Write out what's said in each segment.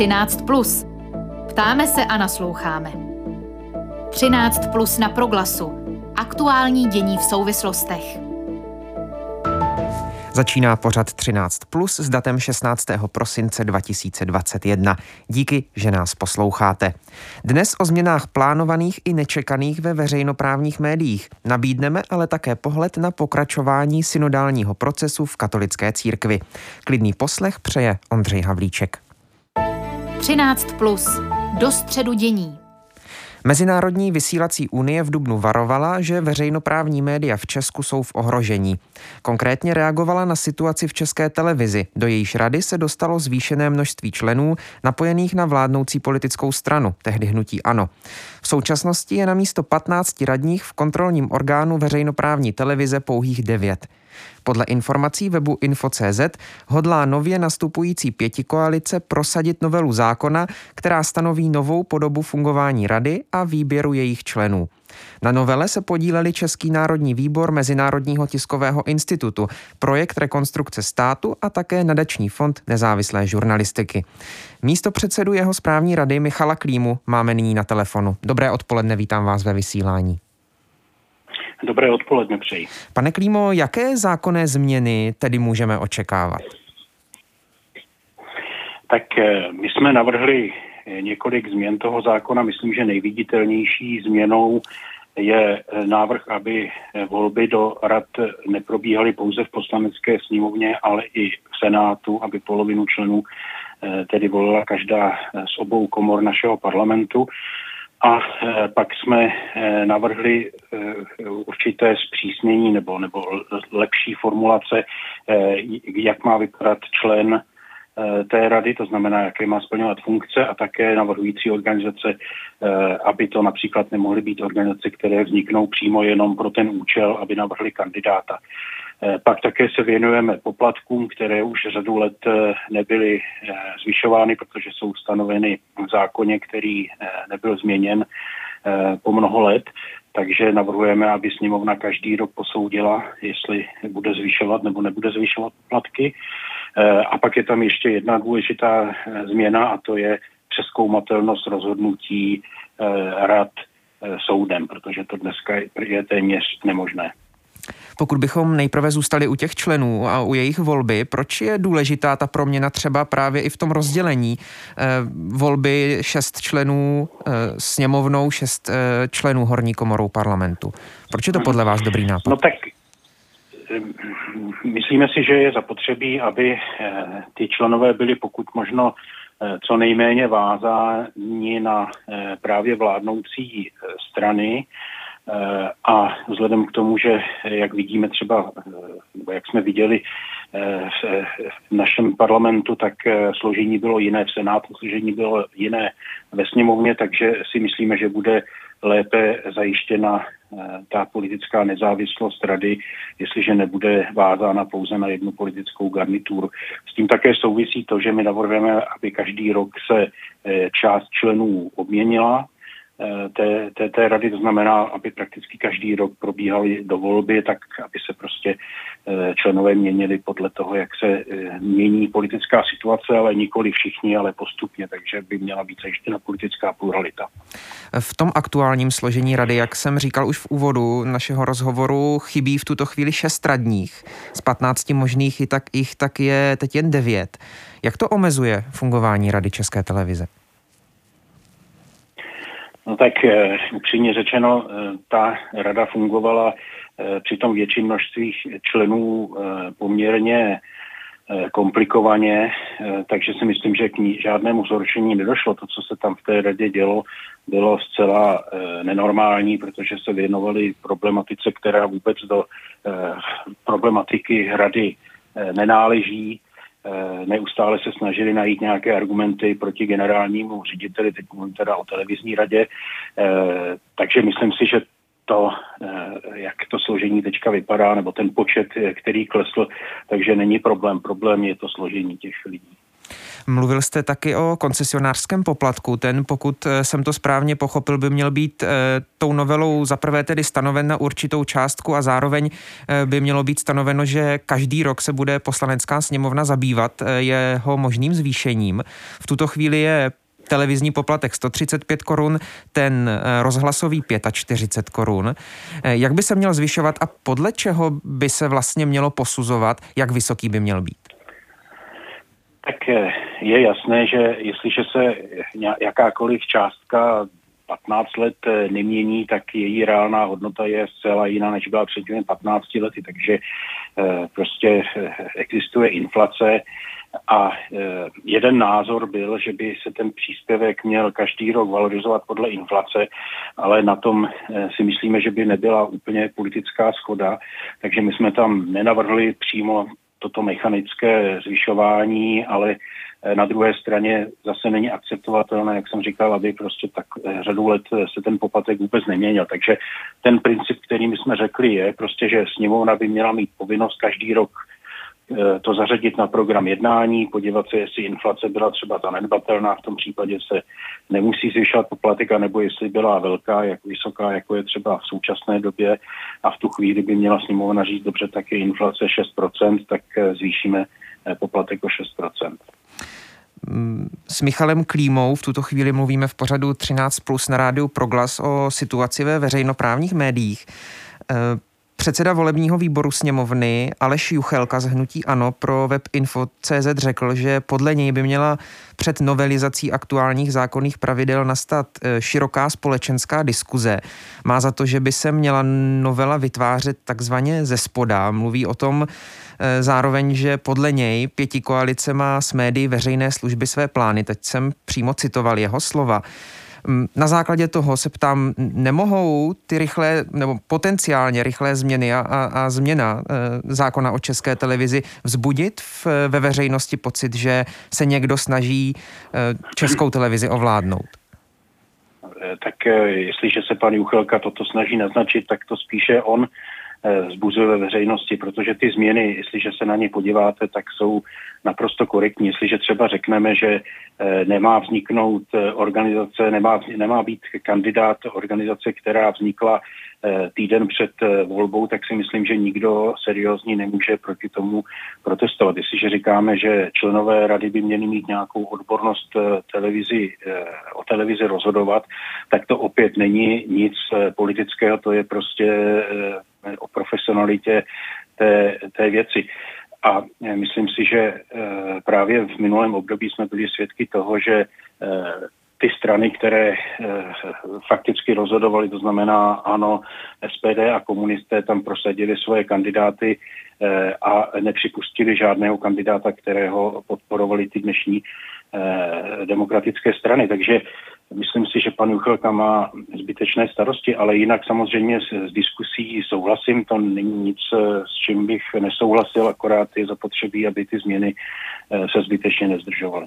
13. Plus. Ptáme se a nasloucháme. 13 plus na proglasu. Aktuální dění v souvislostech. Začíná pořad 13 plus s datem 16. prosince 2021. Díky, že nás posloucháte. Dnes o změnách plánovaných i nečekaných ve veřejnoprávních médiích. Nabídneme ale také pohled na pokračování synodálního procesu v katolické církvi. Klidný poslech přeje Ondřej Havlíček. 13 plus. Do středu dění. Mezinárodní vysílací unie v Dubnu varovala, že veřejnoprávní média v Česku jsou v ohrožení. Konkrétně reagovala na situaci v české televizi. Do jejíž rady se dostalo zvýšené množství členů napojených na vládnoucí politickou stranu, tehdy hnutí ANO. V současnosti je na místo 15 radních v kontrolním orgánu veřejnoprávní televize pouhých 9. Podle informací webu Info.cz hodlá nově nastupující pětikoalice prosadit novelu zákona, která stanoví novou podobu fungování rady a výběru jejich členů. Na novele se podíleli Český národní výbor Mezinárodního tiskového institutu, projekt rekonstrukce státu a také nadační fond nezávislé žurnalistiky. Místo předsedu jeho správní rady Michala Klímu máme nyní na telefonu. Dobré odpoledne, vítám vás ve vysílání. Dobré odpoledne přeji. Pane Klímo, jaké zákonné změny tedy můžeme očekávat? Tak eh, my jsme navrhli eh, několik změn toho zákona. Myslím, že nejviditelnější změnou je eh, návrh, aby volby do rad neprobíhaly pouze v poslanecké sněmovně, ale i v Senátu, aby polovinu členů tedy volila každá z obou komor našeho parlamentu. A eh, pak jsme eh, navrhli eh, určité zpřísnění nebo, nebo lepší formulace, jak má vypadat člen té rady, to znamená, jaké má splňovat funkce a také navrhující organizace, aby to například nemohly být organizace, které vzniknou přímo jenom pro ten účel, aby navrhli kandidáta. Eh, pak také se věnujeme poplatkům, které už řadu let eh, nebyly eh, zvyšovány, protože jsou stanoveny v zákoně, který nebyl změněn po mnoho let. Takže navrhujeme, aby sněmovna každý rok posoudila, jestli bude zvyšovat nebo nebude zvyšovat poplatky. A pak je tam ještě jedna důležitá změna a to je přeskoumatelnost rozhodnutí rad soudem, protože to dneska je téměř nemožné. Pokud bychom nejprve zůstali u těch členů a u jejich volby, proč je důležitá ta proměna třeba právě i v tom rozdělení eh, volby šest členů eh, sněmovnou, šest eh, členů horní komorou parlamentu? Proč je to podle vás dobrý nápad? No tak eh, myslíme si, že je zapotřebí, aby eh, ty členové byli pokud možno eh, co nejméně vázáni na právě vládnoucí strany, a vzhledem k tomu, že jak vidíme třeba, eh, nebo jak jsme viděli eh, v našem parlamentu, tak složení bylo jiné v Senátu, složení bylo jiné ve sněmovně, takže si myslíme, že bude lépe zajištěna ta politická nezávislost rady, jestliže nebude vázána pouze na jednu politickou garnituru. S tím také souvisí to, že my navrhujeme, aby každý rok se část členů obměnila, Eh, té, té, té rady, to znamená, aby prakticky každý rok probíhaly do volby, tak aby se prostě eh, členové měnili podle toho, jak se eh, mění politická situace, ale nikoli všichni, ale postupně, takže by měla být zajištěna politická pluralita. V tom aktuálním složení rady, jak jsem říkal už v úvodu našeho rozhovoru, chybí v tuto chvíli šest radních. Z 15 možných i tak, jich tak je teď jen devět. Jak to omezuje fungování Rady České televize? No tak eh, upřímně řečeno, eh, ta rada fungovala eh, při tom větším množství členů poměrně komplikovaně, takže si myslím, že k ní žádnému zhoršení nedošlo. To, co se tam v té radě dělo, bylo zcela nenormální, protože se věnovali problematice, která vůbec do problematiky rady nenáleží. Eh, neustále se snažili najít nějaké argumenty proti generálnímu řediteli, teď mluvím teda o televizní radě, eh, takže myslím si, že to, eh, jak to složení teďka vypadá, nebo ten počet, který klesl, takže není problém. Problém je to složení těch lidí. Mluvil jste taky o koncesionářském poplatku. Ten, pokud eh, jsem to správně pochopil, by měl být tou novelou zaprvé tedy stanoven na určitou částku a zároveň by mělo být stanoveno, že každý rok se bude poslanecká sněmovna zabývat jeho možným zvýšením. V tuto chvíli je televizní poplatek 135 korun, ten eh, rozhlasový 45 korun. Eh, jak by se měl zvyšovat a podle čeho by se vlastně mělo posuzovat, jak vysoký by měl být? Tak eh, je jasné, že jestliže se jakákoliv částka 15 let nemění, tak její reálná hodnota je zcela jiná, než byla před těmi 15 lety. Takže prostě existuje inflace, a jeden názor byl, že by se ten příspěvek měl každý rok valorizovat podle inflace, ale na tom si myslíme, že by nebyla úplně politická schoda, takže my jsme tam nenavrhli přímo toto mechanické zvyšování, ale e, na druhé straně zase není akceptovatelné, jak jsem říkal, aby prostě tak řadu let se ten poplatek vůbec neměnil. Takže ten princip, který my jsme řekli, je prostě, že sněmovna by měla mít povinnost každý rok Eh, to zařadit na program jednání, podívat se, jestli inflace byla třeba zanedbatelná, v tom případě se nemusí zvyšovat poplatek, nebo jestli byla velká, jak vysoká, jako je třeba v současné době a v tu chvíli by měla sněmovna říct, dobře, tak je inflace 6%, tak eh, zvýšíme eh, poplatek o 6%. Mm, s Michalem Klímou v tuto chvíli mluvíme v pořadu 13 plus na rádiu Proglas o situaci ve veřejnoprávních médiích. Předseda volebního výboru sněmovny Aleš Juchelka z Hnutí Ano pro web info.cz řekl, že podle něj by měla před novelizací aktuálních zákonných pravidel nastat e, široká společenská diskuze. Má za to, že by se měla novela vytvářet takzvaně ze spoda. Mluví o tom e, zároveň, že podle něj pěti koalice má s médií veřejné služby své plány. Teď jsem přímo citoval jeho slova. Na základě toho se ptám, nemohou ty rychlé nebo potenciálně rychlé změny a, a, a změna e, zákona o české televizi vzbudit v, ve veřejnosti pocit, že se někdo snaží e, českou televizi ovládnout? Eh, tak jestliže se pan Juchelka toto snaží naznačit, tak to spíše on zbuzuje ve veřejnosti, protože ty změny, jestliže se na ně podíváte, tak jsou naprosto korektní. Jestliže třeba řekneme, že eh, nemá vzniknout eh, organizace, nemá, nemá být kandidát organizace, která vznikla eh, týden před volbou, tak si myslím, že nikdo seriózní nemůže proti tomu protestovat. Jestliže říkáme, že členové rady by měli mít nějakou odbornost televizi, o televizi rozhodovat, tak to opět není nic politického, to je prostě o profesionalitě té, té věci. A e, myslím si, že e, právě v minulém období jsme byli svědky toho, že e, ty strany, které fakticky rozhodovaly, to znamená ano, SPD a komunisté tam prosadili svoje kandidáty a nepřipustili žádného kandidáta, kterého podporovali ty dnešní demokratické strany. Takže Myslím si, že pan Juchelka má zbytečné starosti, ale jinak samozřejmě s, s diskusí souhlasím, to není nic, s čím bych nesouhlasil, akorát je zapotřebí, aby ty změny eh, se zbytečně nezdržovaly.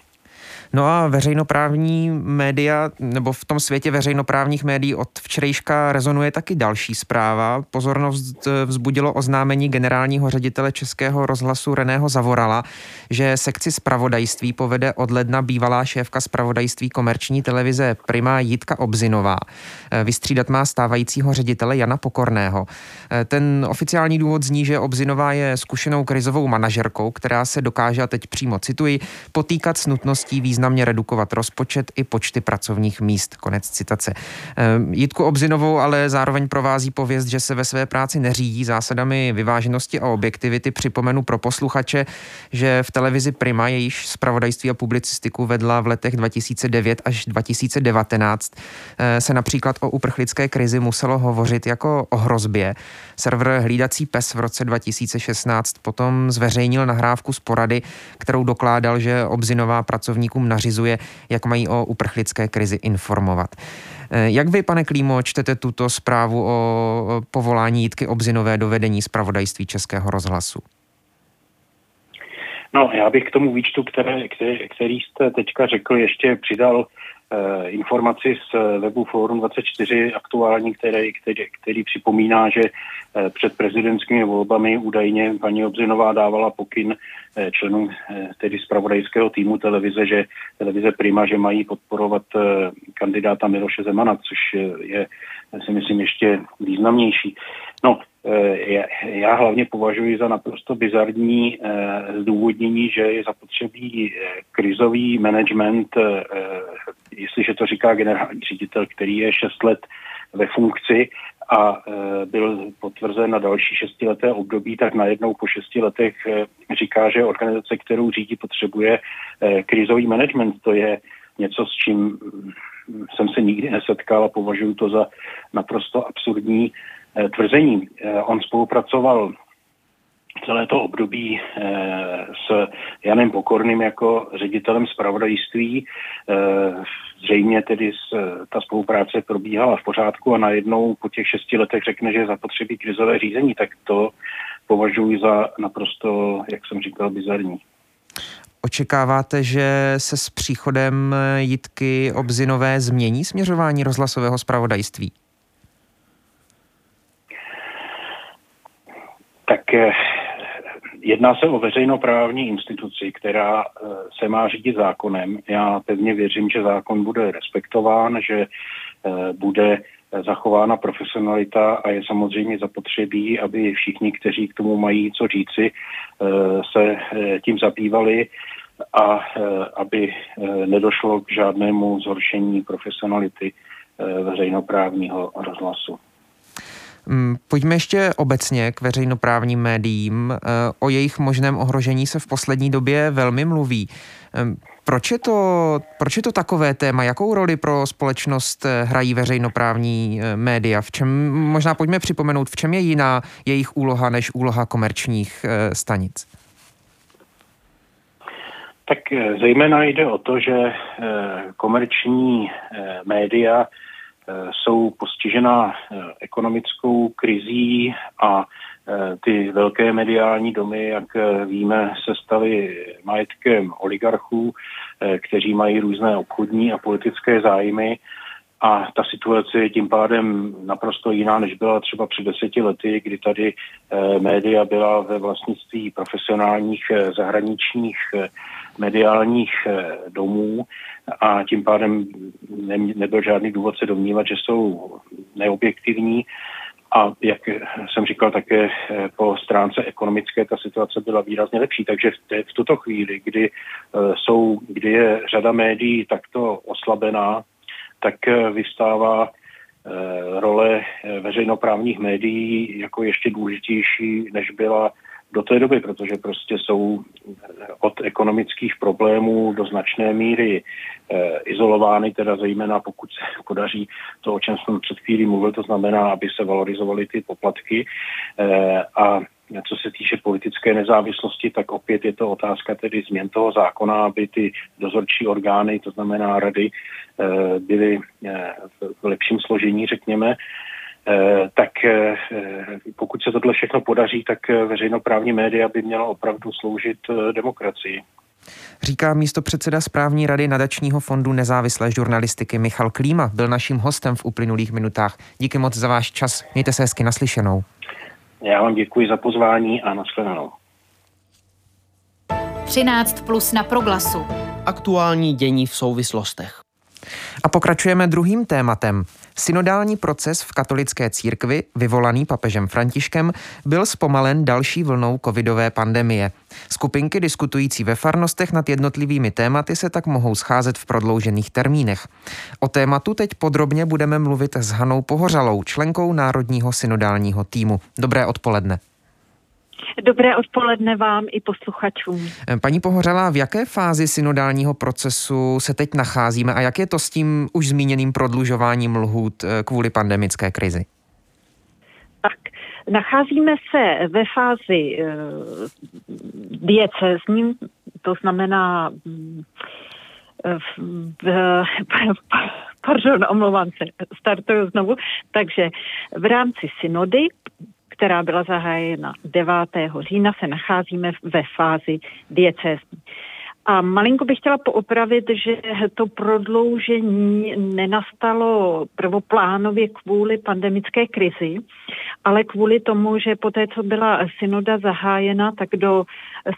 No a veřejnoprávní média, nebo v tom světě veřejnoprávních médií od včerejška rezonuje taky další zpráva. Pozornost vzbudilo oznámení generálního ředitele Českého rozhlasu Reného Zavorala, že sekci zpravodajství povede od ledna bývalá šéfka zpravodajství komerční televize Prima Jitka Obzinová. Vystřídat má stávajícího ředitele Jana Pokorného. Ten oficiální důvod zní, že Obzinová je zkušenou krizovou manažerkou, která se dokáže, a teď přímo cituji, potýkat s nutností význam významně redukovat rozpočet i počty pracovních míst. Konec citace. Ehm, Jitku Obzinovou ale zároveň provází pověst, že se ve své práci neřídí zásadami vyváženosti a objektivity. Připomenu pro posluchače, že v televizi Prima, jejíž zpravodajství a publicistiku vedla v letech 2009 až 2019, eh, se například o uprchlické krizi muselo hovořit jako o hrozbě. Server Hlídací pes v roce 2016 potom zveřejnil nahrávku z porady, kterou dokládal, že Obzinová pracovníkům nařizuje, jak mají o uprchlické krizi informovat. Eh, jak vy, pane Klímo, čtete tuto zprávu o povolání Jitky Obzinové do vedení zpravodajství Českého rozhlasu? No, já bych k tomu výčtu, které, který, který jste teďka řekl, ještě přidal informaci z webu Forum 24 aktuální, který, který, který připomíná, že eh, před prezidentskými volbami údajně paní Obzinová dávala pokyn eh, členům tedy zpravodajského týmu televize, že televize Prima, že mají podporovat kandidáta Miloše Zemana, což je, si myslím, ještě významnější. No, Eh, já hlavně považuji za naprosto bizarní eh, zdůvodnění, že je zapotřebí eh, krizový management, jestliže to říká generální ředitel, který je 6 let ve funkci a byl potvrzen na další šestileté období, tak najednou po šesti letech říká, že organizace, kterou řídí, potřebuje krizový management. To je něco, s čím mm, jsem se nikdy nesetkal a považuji to za naprosto absurdní tvrzení. On spolupracoval celé to období eh, s Janem Pokorným jako ředitelem zpravodajství. Zřejmě tedy ta spolupráce probíhala v pořádku a najednou po těch šesti letech řekne, že je zapotřebí krizové řízení, tak to považuji za naprosto, jak jsem říkal, bizarní. Očekáváte, že se s příchodem Jitky Obzinové změní směřování rozhlasového zpravodajství? tak eh, jedná se o veřejnoprávní instituci, která eh, se má řídit zákonem. Já pevně věřím, že zákon bude respektován, že eh, bude zachována profesionalita a je samozřejmě zapotřebí, aby všichni, kteří k tomu mají co říci, se tím zabývali a aby nedošlo k žádnému zhoršení profesionality veřejnoprávního rozhlasu. Mm, pojďme ještě obecně k veřejnoprávním médiím. Eh, o jejich možném ohrožení se v poslední době velmi mluví. Ehm, proč je, to, proč je to takové téma? Jakou roli pro společnost eh, hrají veřejnoprávní eh, média? V čem, možná pojďme připomenout, v čem je jiná jejich úloha než úloha komerčních stanic? Tak zejména jde o to, že komerční média Eh, jsou postižena eh, ekonomickou krizí a eh, ty velké mediální domy, jak víme, se staly majetkem oligarchů, kteří mají různé obchodní a politické zájmy. A ta situace je tím pádem naprosto jiná, než byla třeba před deseti lety, kdy tady média byla ve vlastnictví profesionálních zahraničních mediálních domů a tím pádem ne, nebyl žádný důvod se domnívat, že jsou neobjektivní. A jak jsem říkal také eh, po stránce ekonomické, ta situace byla výrazně lepší. Takže v, v tuto chvíli, kdy, uh, jsou, kdy je řada médií takto oslabená, tak vystává role veřejnoprávních médií jako ještě důležitější, než byla do té doby, protože prostě jsou od ekonomických problémů do značné míry eh, izolovány, teda zejména pokud se podaří to, o čem jsem před chvílí mluvil, to znamená, aby se valorizovaly ty poplatky eh, a co se týče politické nezávislosti, tak opět je to otázka tedy změn toho zákona, aby ty dozorčí orgány, to znamená rady, eh, byly eh, v lepším složení, řekněme. Eh, tak eh, pokud se tohle všechno podaří, tak eh, veřejnoprávní média by měla opravdu sloužit demokracii. Říká místo předseda správní rady nadačního fondu nezávislé žurnalistiky Michal Klíma. Byl naším hostem v uplynulých minutách. Díky moc za váš čas. Mějte se hezky naslyšenou. Já vám děkuji za pozvání a nashledanou. 13 plus na proglasu. Aktuální dění v souvislostech. A pokračujeme druhým tématem. Synodální proces v katolické církvi, vyvolaný papežem Františkem, byl zpomalen další vlnou covidové pandemie. Skupinky diskutující ve farnostech nad jednotlivými tématy se tak mohou scházet v prodloužených termínech. O tématu teď podrobně budeme mluvit s Hanou Pohořalou, členkou Národního synodálního týmu. Dobré odpoledne. Dobré odpoledne vám i posluchačům. Paní Pohořela, v jaké fázi synodálního procesu se teď nacházíme a jak je to s tím už zmíněným prodlužováním lhůt eh, kvůli pandemické krizi? Tak, nacházíme se ve fázi uh, diecezní, to znamená uh, v, pardon, omlouvám se, startuju znovu. Takže v rámci synody která byla zahájena 9. října, se nacházíme ve fázi diecézní. A malinko bych chtěla poopravit, že to prodloužení nenastalo prvoplánově kvůli pandemické krizi, ale kvůli tomu, že po té, co byla synoda zahájena, tak do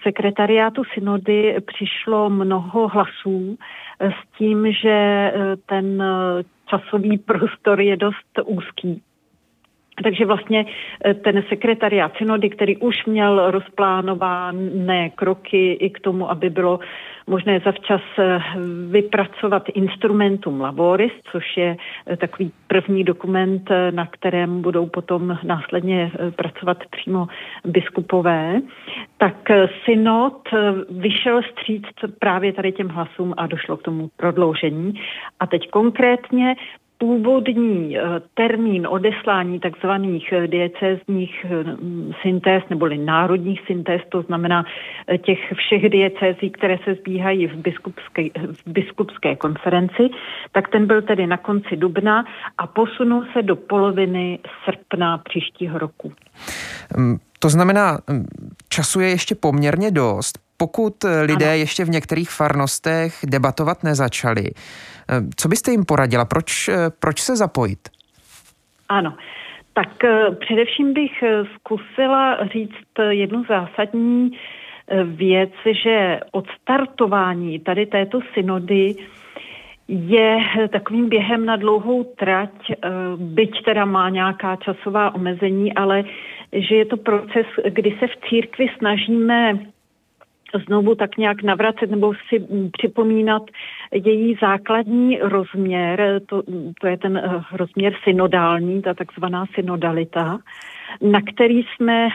sekretariátu synody přišlo mnoho hlasů s tím, že ten časový prostor je dost úzký. Takže vlastně eh, ten sekretariát synody, který už měl rozplánované kroky i k tomu, aby bylo možné zavčas eh, vypracovat instrumentum laboris, což je eh, takový první dokument, na kterém budou potom následně pracovat přímo biskupové, tak synod vyšel stříc právě tady těm hlasům a došlo k tomu prodloužení. A teď konkrétně původní eh, termín odeslání takzvaných eh, diecézních eh, syntéz neboli národních syntéz, to znamená těch všech diecézí, které se zbíhají v biskupské, v biskupské konferenci, tak ten byl tedy na konci dubna a posunul se do poloviny srpna příštího roku. Mm, to znamená, mm, času je ještě poměrně dost. Pokud lidé ano. ještě v některých farnostech debatovat nezačali, co byste jim poradila? Proč, eh, proč se zapojit? Ano. Tak eh, především bych zkusila říct jednu zásadní věc, že odstartování tady této synody je takovým během na dlouhou trať, byť teda má nějaká časová omezení, ale že je to proces, kdy se v církvi snažíme znovu tak nějak navracet nebo si připomínat její základní rozměr, to, to je ten eh, rozměr synodální, ta takzvaná synodalita, na který jsme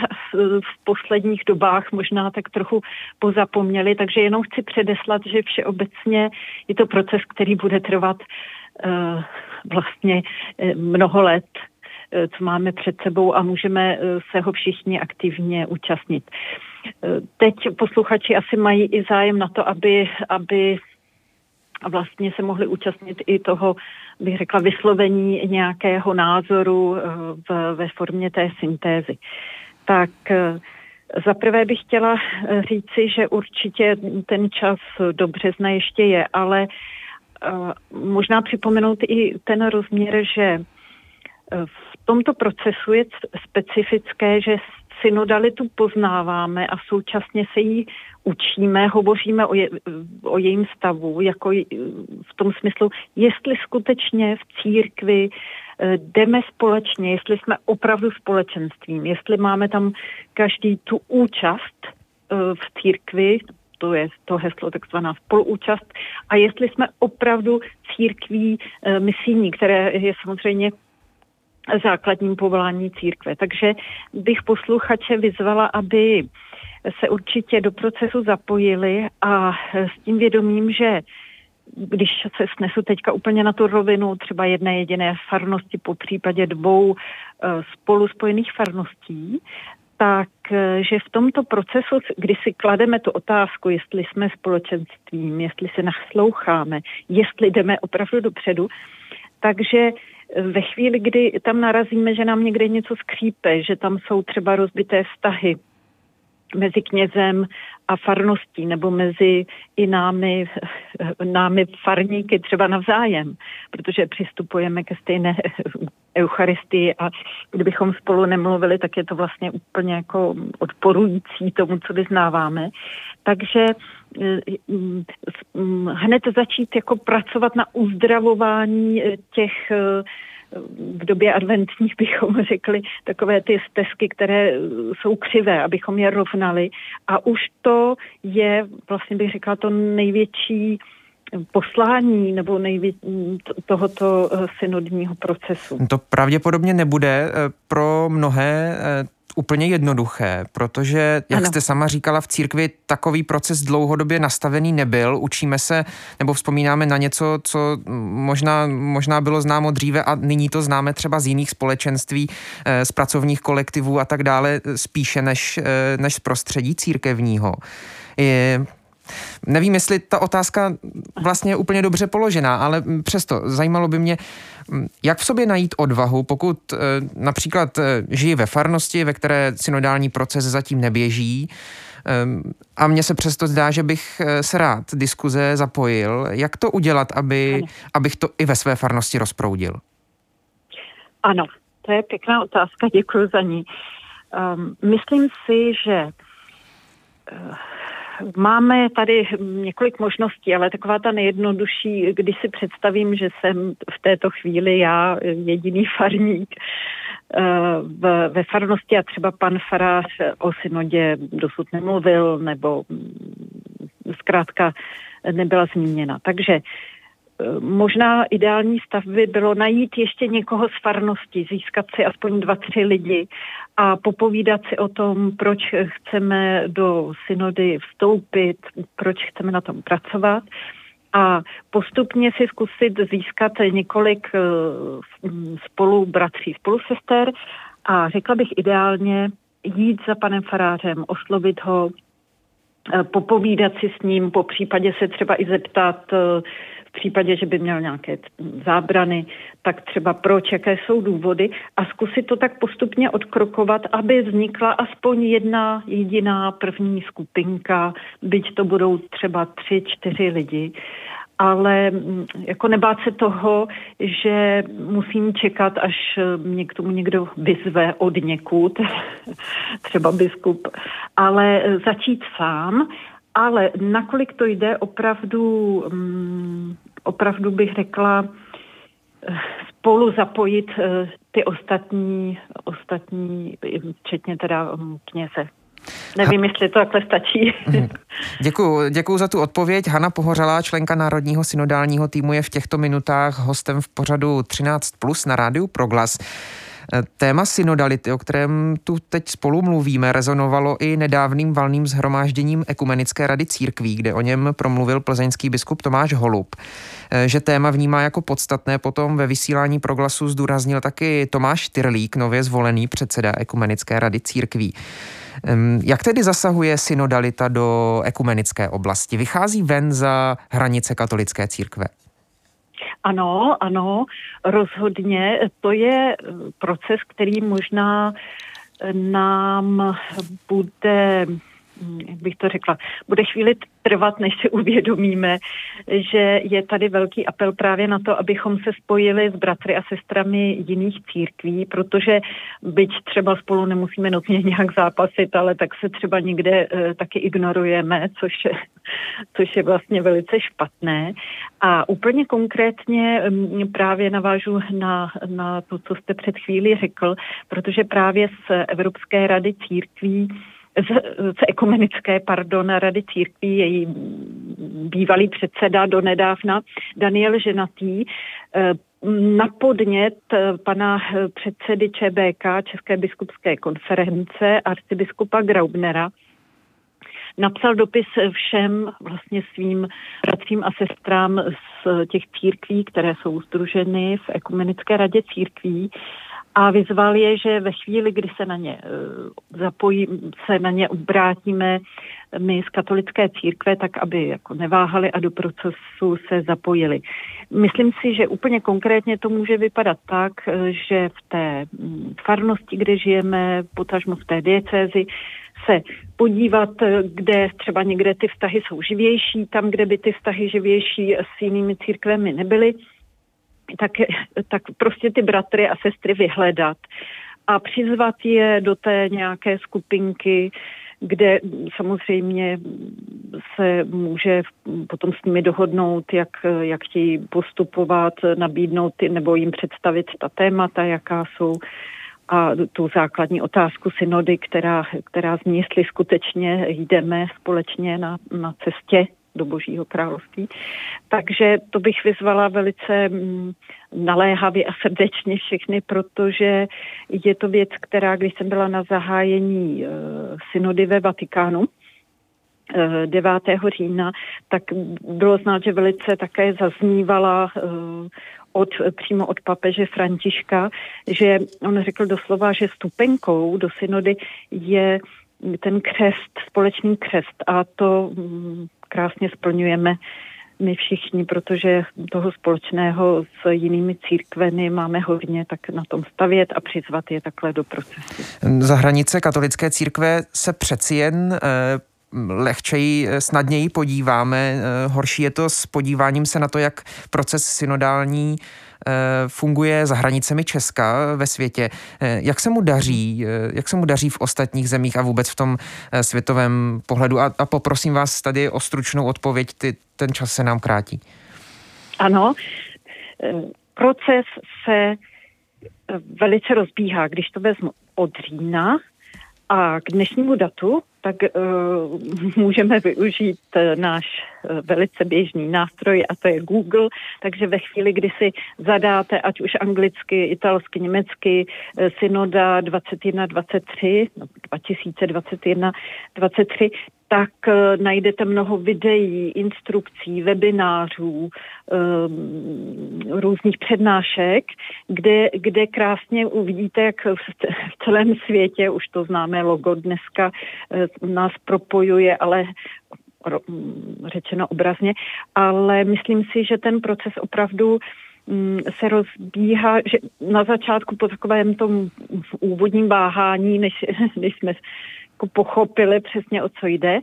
v posledních dobách možná tak trochu pozapomněli, takže jenom chci předeslat, že všeobecně je to proces, který bude trvat uh, vlastně eh, mnoho let co máme před sebou a můžeme se ho všichni aktivně účastnit. Teď posluchači asi mají i zájem na to, aby, aby vlastně se mohli účastnit i toho, bych řekla, vyslovení nějakého názoru eh, v, ve formě té syntézy. Tak eh, za prvé bych chtěla eh, říci, že určitě ten čas do března ještě je, ale možná připomenout i ten rozměr, že v tomto procesu je specifické, že synodalitu poznáváme a současně se jí učíme, hovoříme o, je, o jejím stavu, jako v tom smyslu, jestli skutečně v církvi eh, jdeme společně, jestli jsme opravdu společenstvím, jestli máme tam každý tu účast eh, v církvi, to je to heslo takzvaná spoluúčast, a jestli jsme opravdu církví eh, misijní, které je samozřejmě základním povolání církve. Takže bych posluchače vyzvala, aby se určitě do procesu zapojili a s tím vědomím, že když se snesu teďka úplně na tu rovinu třeba jedné jediné farnosti, po případě dvou eh, spolu spojených farností, tak eh, že v tomto procesu, kdy si klademe tu otázku, jestli jsme společenstvím, jestli se nasloucháme, jestli jdeme opravdu dopředu, takže ve chvíli, kdy tam narazíme, že nám někde něco skřípe, že tam jsou třeba rozbité vztahy mezi knězem a farností nebo mezi i námi, námi farníky třeba navzájem, protože přistupujeme ke stejné eucharistii a kdybychom spolu nemluvili, tak je to vlastně úplně jako odporující tomu, co vyznáváme. Takže eh, mm, hned začít jako pracovat na uzdravování eh, těch eh, v době adventních bychom řekli takové ty stezky, které jsou křivé, abychom je rovnali. A už to je, vlastně bych řekla, to největší poslání nebo nejvě- tohoto synodního procesu. To pravděpodobně nebude pro mnohé úplně jednoduché, protože, jak ano. jste sama říkala, v církvi takový proces dlouhodobě nastavený nebyl. Učíme se nebo vzpomínáme na něco, co možná, možná bylo známo dříve a nyní to známe třeba z jiných společenství, eh, z pracovních kolektivů a tak dále, spíše než, eh, než z prostředí církevního. Je, Nevím, jestli ta otázka vlastně je úplně dobře položená, ale přesto zajímalo by mě, jak v sobě najít odvahu, pokud eh, například eh, žijí ve farnosti, ve které synodální proces zatím neběží, Ehm, a mně se přesto zdá, že bych eh, se rád diskuze zapojil. Jak to udělat, aby, abych to i ve své farnosti rozproudil? Ano, to je pěkná otázka, děkuji za ní. Um, myslím si, že uh, Máme tady několik možností, ale taková ta nejjednodušší, když si představím, že jsem v této chvíli já jediný farník eh, ve farnosti a třeba pan farář o synodě dosud nemluvil nebo mm, zkrátka nebyla zmíněna. Takže možná ideální stav by bylo najít ještě někoho z farnosti, získat si aspoň dva, tři lidi a popovídat si o tom, proč chceme do synody vstoupit, proč chceme na tom pracovat. A postupně si zkusit získat několik eh, spolu bratří, spolu sester a řekla bych ideálně jít za panem farářem, oslovit ho, eh, popovídat si s ním, po případě se třeba i zeptat, eh, v případě, že by měl nějaké zábrany, tak třeba proč, jaké jsou důvody a zkusit to tak postupně odkrokovat, aby vznikla aspoň jedna jediná první skupinka, byť to budou třeba tři, čtyři lidi, ale mm, jako nebát se toho, že musím čekat, až mě k tomu někdo vyzve od někud, třeba biskup, ale začít sám ale nakolik to jde, opravdu, um, opravdu bych řekla, eh, spolu zapojit uh, ty ostatní, ostatní, včetně teda um, kněze. Nevím, jestli to takhle stačí. Děkuji, děkuji za tu odpověď. Hanna Pohořalá, členka Národního synodálního týmu, je v těchto minutách hostem v pořadu 13 plus na rádiu Proglas. Téma synodality, o kterém tu teď spolu mluvíme, rezonovalo i nedávným valným zhromážděním Ekumenické rady církví, kde o něm promluvil plzeňský biskup Tomáš Holub. Že téma vnímá jako podstatné, potom ve vysílání proglasu zdůraznil taky Tomáš Tyrlík, nově zvolený předseda Ekumenické rady církví. Jak tedy zasahuje synodalita do ekumenické oblasti? Vychází ven za hranice katolické církve? Ano, ano, rozhodně. To je eh, proces, který možná eh, nám bude jak bych to řekla, bude chvíli trvat, než si uvědomíme, že je tady velký apel právě na to, abychom se spojili s bratry a sestrami jiných církví, protože byť třeba spolu nemusíme nutně nějak zápasit, ale tak se třeba někde e, taky ignorujeme, což, což je vlastně velice špatné. A úplně konkrétně právě navážu na, na to, co jste před chvíli řekl, protože právě z Evropské rady církví z, z ekumenické, pardon, rady církví, její bývalý předseda do nedávna, Daniel Ženatý, eh, na podnět eh, pana předsedy ČBK, České biskupské konference, arcibiskupa Graubnera, napsal dopis všem vlastně svým bratřím a sestrám z těch církví, které jsou združeny v Ekumenické radě církví, a vyzval je, že ve chvíli, kdy se na ně eh, zapojí, se na ně obrátíme my z katolické církve, tak aby jako neváhali a do procesu se zapojili. Myslím si, že úplně konkrétně to může vypadat tak, eh, že v té mm, farnosti, kde žijeme, potažmo v té diecézi, se podívat, eh, kde třeba někde ty vztahy jsou živější, tam, kde by ty vztahy živější s jinými církvemi nebyly, tak, tak prostě ty bratry a sestry vyhledat a přizvat je do té nějaké skupinky, kde samozřejmě se může potom s nimi dohodnout, jak, jak chtějí postupovat, nabídnout nebo jim představit ta témata, jaká jsou. A tu základní otázku synody, která, která zní, jestli skutečně jdeme společně na, na cestě do Božího království. Takže to bych vyzvala velice mm, naléhavě a srdečně všechny, protože je to věc, která, když jsem byla na zahájení uh, synody ve Vatikánu, 9. Eh, října, tak bylo znát, že velice také zaznívala uh, od, přímo od papeže Františka, že on řekl doslova, že stupenkou do synody je ten křest, společný křest a to mm, krásně splňujeme my všichni, protože toho společného s jinými církvemi máme hodně, tak na tom stavět a přizvat je takhle do procesu. Za hranice katolické církve se přeci jen e, lehčeji, snadněji podíváme. Horší je to s podíváním se na to, jak proces synodální funguje za hranicemi Česka ve světě. Jak se mu daří, jak se mu daří v ostatních zemích a vůbec v tom světovém pohledu? A, a poprosím vás tady o stručnou odpověď, ty, ten čas se nám krátí. Ano, proces se velice rozbíhá. Když to vezmu od října a k dnešnímu datu, tak uh, můžeme využít uh, náš uh, velice běžný nástroj a to je Google, takže ve chvíli, kdy si zadáte, ať už anglicky, italsky, německy, uh, Synoda 21-23, no, 2021-23, tak uh, najdete mnoho videí, instrukcí, webinářů, um, různých přednášek, kde, kde krásně uvidíte, jak v, celém světě, už to známe logo dneska, uh, nás propojuje, ale řečeno obrazně, ale myslím si, že ten proces opravdu se rozbíhá, že na začátku po takovém tom úvodním váhání, než, než jsme jako pochopili přesně, o co jde,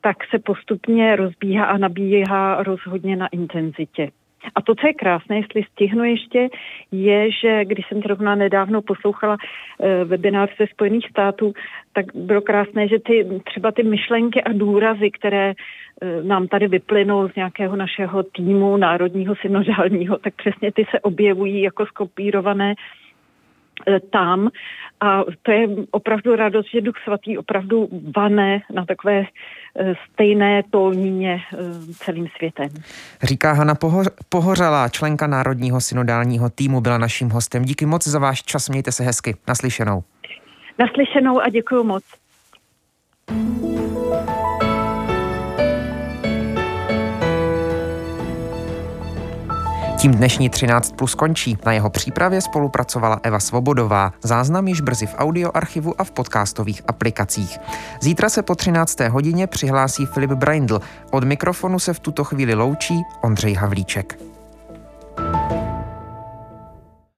tak se postupně rozbíhá a nabíhá rozhodně na intenzitě. A to, co je krásné, jestli stihnu ještě, je, že když jsem zrovna nedávno poslouchala uh, webinář ze Spojených států, tak bylo krásné, že ty třeba ty myšlenky a důrazy, které uh, nám tady vyplynou z nějakého našeho týmu národního synodálního, tak přesně ty se objevují jako skopírované tam. A to je opravdu radost, že Duch Svatý opravdu vane na takové e, stejné tóníně e, celým světem. Říká Hana Poho- Pohořalá, členka Národního synodálního týmu, byla naším hostem. Díky moc za váš čas, mějte se hezky. Naslyšenou. Naslyšenou a děkuji moc. Tím dnešní 13 plus končí. Na jeho přípravě spolupracovala Eva Svobodová. Záznam již brzy v audioarchivu a v podcastových aplikacích. Zítra se po 13. hodině přihlásí Filip Braindl. Od mikrofonu se v tuto chvíli loučí Ondřej Havlíček.